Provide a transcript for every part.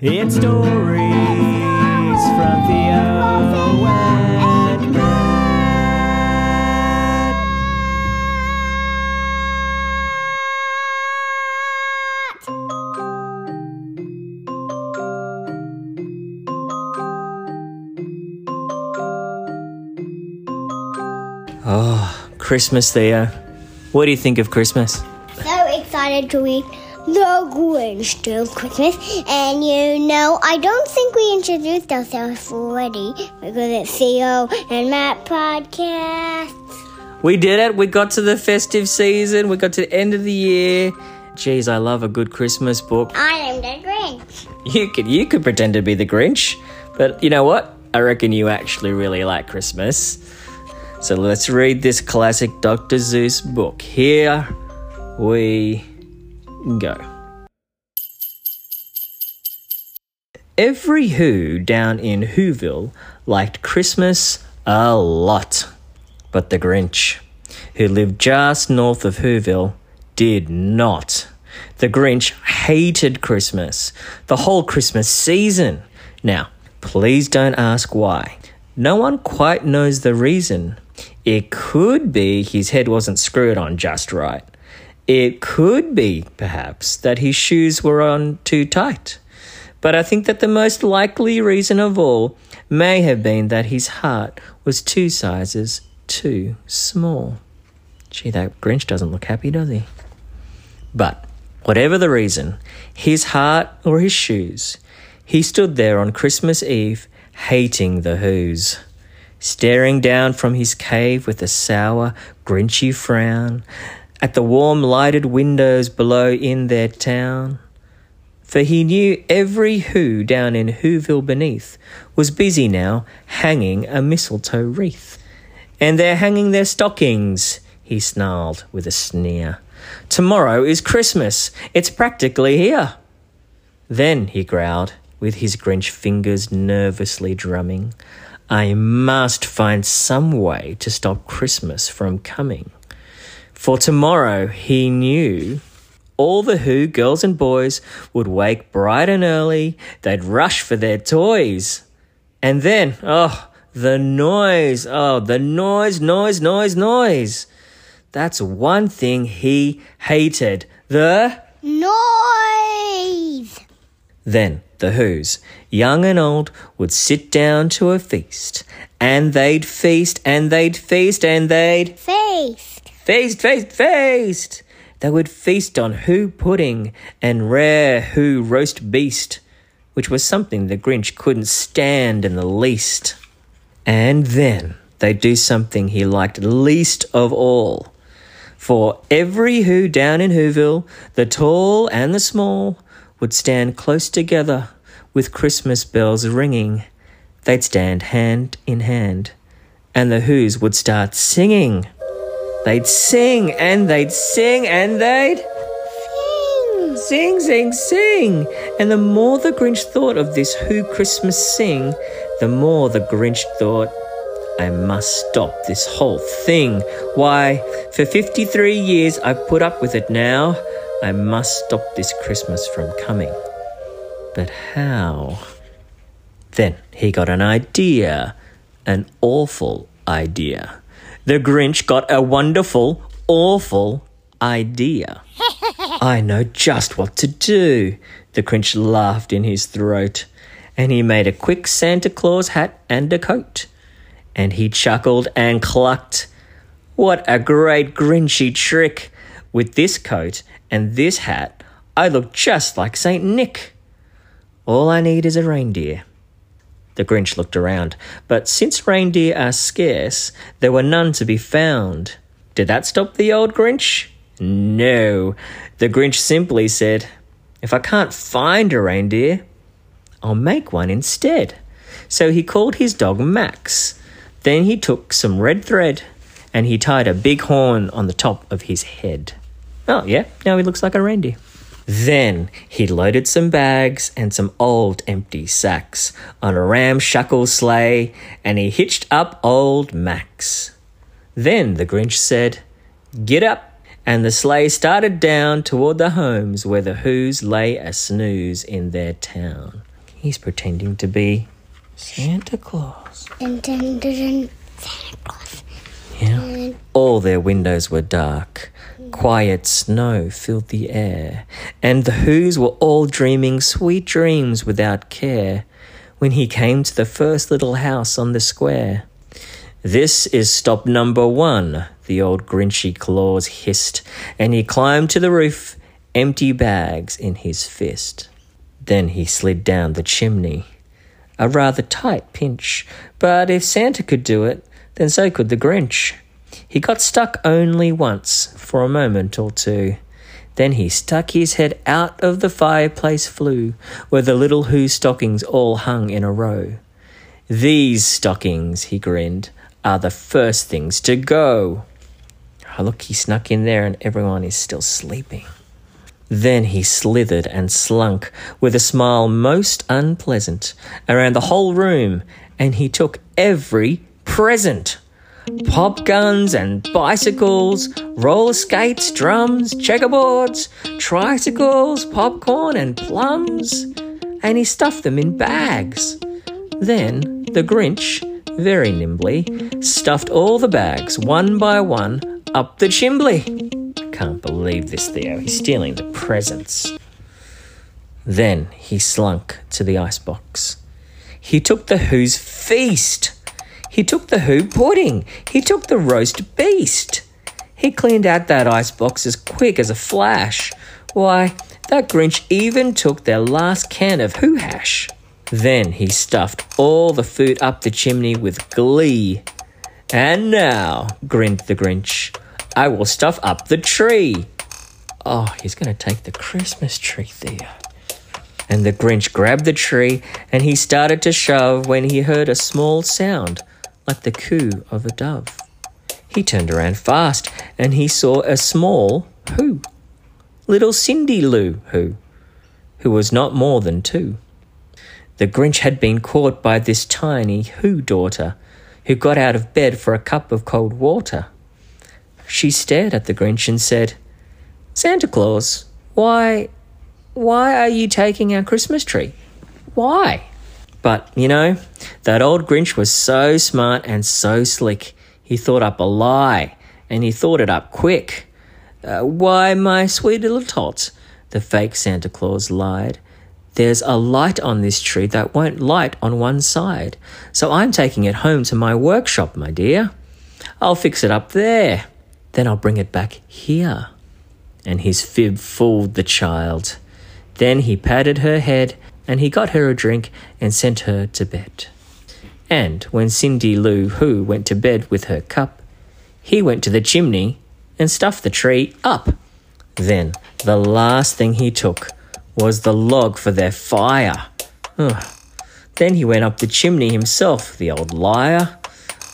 It's stories from Theo and Matt. Oh, Christmas, Theo. What do you think of Christmas? so excited to read The Grinch till Christmas. And you know, I don't think we introduced ourselves already because it's Theo and Matt podcast. We did it. We got to the festive season. We got to the end of the year. Geez, I love a good Christmas book. I am the Grinch. You could you could pretend to be the Grinch, but you know what? I reckon you actually really like Christmas. So let's read this classic Dr. Seuss book. Here we go. Every Who down in Whoville liked Christmas a lot. But the Grinch, who lived just north of Whoville, did not. The Grinch hated Christmas, the whole Christmas season. Now, please don't ask why. No one quite knows the reason. It could be his head wasn't screwed on just right. It could be, perhaps, that his shoes were on too tight. But I think that the most likely reason of all may have been that his heart was two sizes too small. Gee, that Grinch doesn't look happy, does he? But whatever the reason, his heart or his shoes, he stood there on Christmas Eve hating the Who's, staring down from his cave with a sour, grinchy frown at the warm lighted windows below in their town. For he knew every Who down in Whoville beneath was busy now hanging a mistletoe wreath. And they're hanging their stockings, he snarled with a sneer. Tomorrow is Christmas. It's practically here. Then, he growled, with his Grinch fingers nervously drumming, I must find some way to stop Christmas from coming. For tomorrow, he knew, all the Who girls and boys would wake bright and early, they'd rush for their toys. And then, oh, the noise, oh, the noise, noise, noise, noise. That's one thing he hated. The. Noise! Then the Who's, young and old, would sit down to a feast. And they'd feast, and they'd feast, and they'd Faced. Feast, feast, feast. They would feast on Who pudding and rare Who roast beast, which was something the Grinch couldn't stand in the least. And then they'd do something he liked least of all. For every Who down in Whoville, the tall and the small, would stand close together with Christmas bells ringing. They'd stand hand in hand, and the Who's would start singing. They'd sing and they'd sing and they'd sing, sing, sing. And the more the Grinch thought of this Who Christmas sing, the more the Grinch thought, I must stop this whole thing. Why, for 53 years I've put up with it now. I must stop this Christmas from coming. But how? Then he got an idea. An awful idea. The Grinch got a wonderful, awful idea. I know just what to do. The Grinch laughed in his throat, and he made a quick Santa Claus hat and a coat. And he chuckled and clucked. What a great Grinchy trick! With this coat and this hat, I look just like Saint Nick. All I need is a reindeer. The Grinch looked around, but since reindeer are scarce, there were none to be found. Did that stop the old Grinch? No. The Grinch simply said, If I can't find a reindeer, I'll make one instead. So he called his dog Max. Then he took some red thread and he tied a big horn on the top of his head. Oh, yeah, now he looks like a reindeer. Then he loaded some bags and some old empty sacks on a ramshackle sleigh and he hitched up old Max. Then the Grinch said, Get up! And the sleigh started down toward the homes where the Who's lay a snooze in their town. He's pretending to be Santa Claus. Dun, dun, dun, dun. Santa Claus. Yeah. All their windows were dark. Quiet snow filled the air, and the Who's were all dreaming sweet dreams without care when he came to the first little house on the square. This is stop number one, the old Grinchy Claus hissed, and he climbed to the roof, empty bags in his fist. Then he slid down the chimney. A rather tight pinch, but if Santa could do it, then so could the Grinch. He got stuck only once, for a moment or two. Then he stuck his head out of the fireplace flue, where the little Who stockings all hung in a row. These stockings, he grinned, are the first things to go. Oh, look, he snuck in there and everyone is still sleeping. Then he slithered and slunk with a smile most unpleasant around the whole room, and he took every present pop guns and bicycles, roller skates, drums, checkerboards, tricycles, popcorn, and plums, and he stuffed them in bags. Then the Grinch, very nimbly, stuffed all the bags, one by one, up the chimbley. Can't believe this, Theo. He's stealing the presents. Then he slunk to the icebox. He took the Who's feast. He took the Who pudding. He took the roast beast. He cleaned out that icebox as quick as a flash. Why, that Grinch even took their last can of Who hash. Then he stuffed all the food up the chimney with glee. And now, grinned the Grinch, I will stuff up the tree. Oh, he's going to take the Christmas tree, Theo. And the Grinch grabbed the tree and he started to shove when he heard a small sound like the coo of a dove. He turned around fast and he saw a small Who. Little Cindy Lou Who, who was not more than two. The Grinch had been caught by this tiny Who daughter, who got out of bed for a cup of cold water. She stared at the Grinch and said, Santa Claus, why, why are you taking our Christmas tree? Why? But, you know, that old Grinch was so smart and so slick. He thought up a lie, and he thought it up quick. Uh, why, my sweet little tot, the fake Santa Claus lied. There's a light on this tree that won't light on one side, so I'm taking it home to my workshop, my dear. I'll fix it up there. Then I'll bring it back here. And his fib fooled the child. Then he patted her head and he got her a drink and sent her to bed. And when Cindy Lou Who went to bed with her cup, he went to the chimney and stuffed the tree up. Then the last thing he took was the log for their fire. Ugh. Then he went up the chimney himself, the old liar.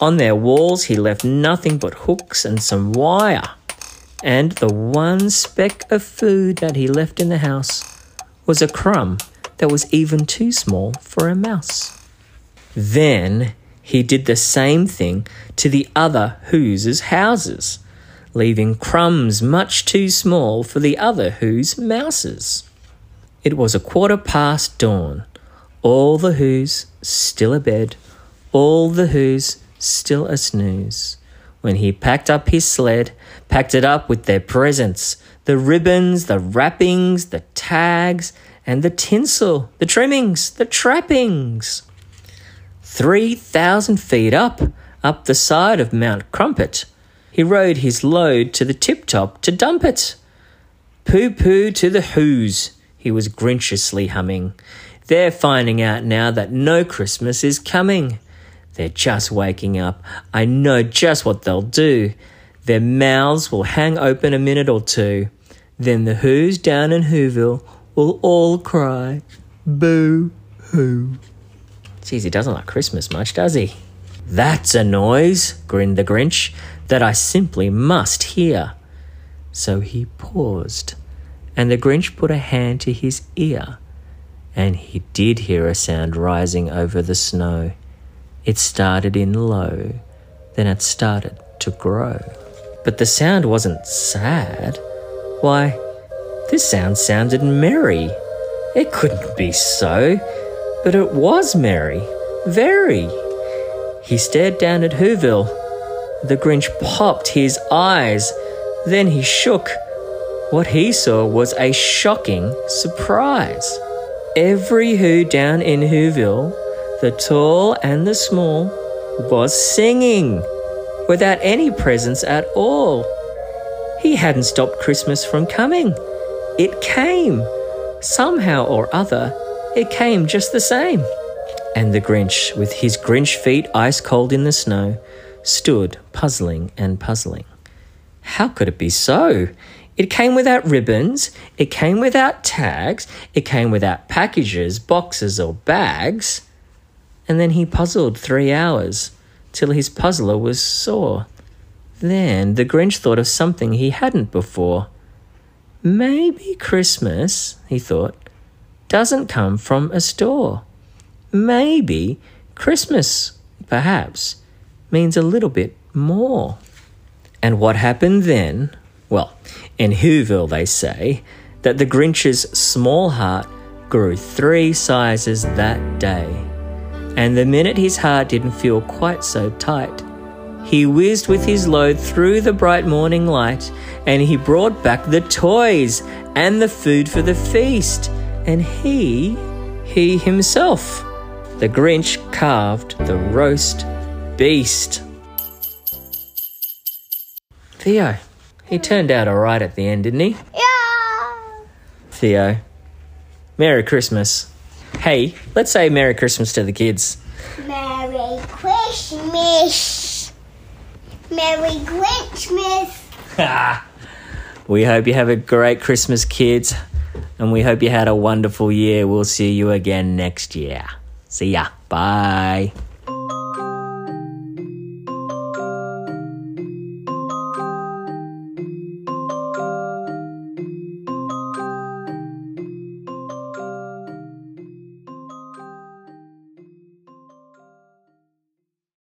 On their walls he left nothing but hooks and some wire. And the one speck of food that he left in the house was a crumb that was even too small for a mouse. Then he did the same thing to the other Who's houses, leaving crumbs much too small for the other Who's mouses. It was a quarter past dawn. All the Who's still abed, all the Who's still a snooze. When he packed up his sled, packed it up with their presents the ribbons, the wrappings, the tags, and the tinsel, the trimmings, the trappings. Three thousand feet up, up the side of Mount Crumpet, he rode his load to the tip top to dump it. Pooh pooh to the Who's, he was grinchiously humming. They're finding out now that no Christmas is coming. They're just waking up. I know just what they'll do. Their mouths will hang open a minute or two. Then the Who's down in Whoville will all cry, Boo hoo. Geez, he doesn't like Christmas much, does he? That's a noise, grinned the Grinch, that I simply must hear. So he paused, and the Grinch put a hand to his ear, and he did hear a sound rising over the snow. It started in low, then it started to grow. But the sound wasn't sad. Why, this sound sounded merry. It couldn't be so. But it was merry. Very. He stared down at Whoville. The Grinch popped his eyes. Then he shook. What he saw was a shocking surprise. Every Who down in Whoville, the tall and the small, was singing without any presents at all. He hadn't stopped Christmas from coming. It came. Somehow or other, it came just the same. And the Grinch, with his Grinch feet ice cold in the snow, stood puzzling and puzzling. How could it be so? It came without ribbons, it came without tags, it came without packages, boxes, or bags. And then he puzzled three hours till his puzzler was sore. Then the Grinch thought of something he hadn't before. Maybe Christmas, he thought, doesn't come from a store. Maybe Christmas, perhaps, means a little bit more. And what happened then? Well, in Whoville, they say that the Grinch's small heart grew three sizes that day. And the minute his heart didn't feel quite so tight, he whizzed with his load through the bright morning light, and he brought back the toys and the food for the feast. And he, he himself, the Grinch carved the roast beast. Theo, he turned out alright at the end, didn't he? Yeah. Theo, Merry Christmas. Hey, let's say Merry Christmas to the kids. Merry Christmas. Merry Grinchmas. we hope you have a great Christmas, kids, and we hope you had a wonderful year. We'll see you again next year. See ya. Bye.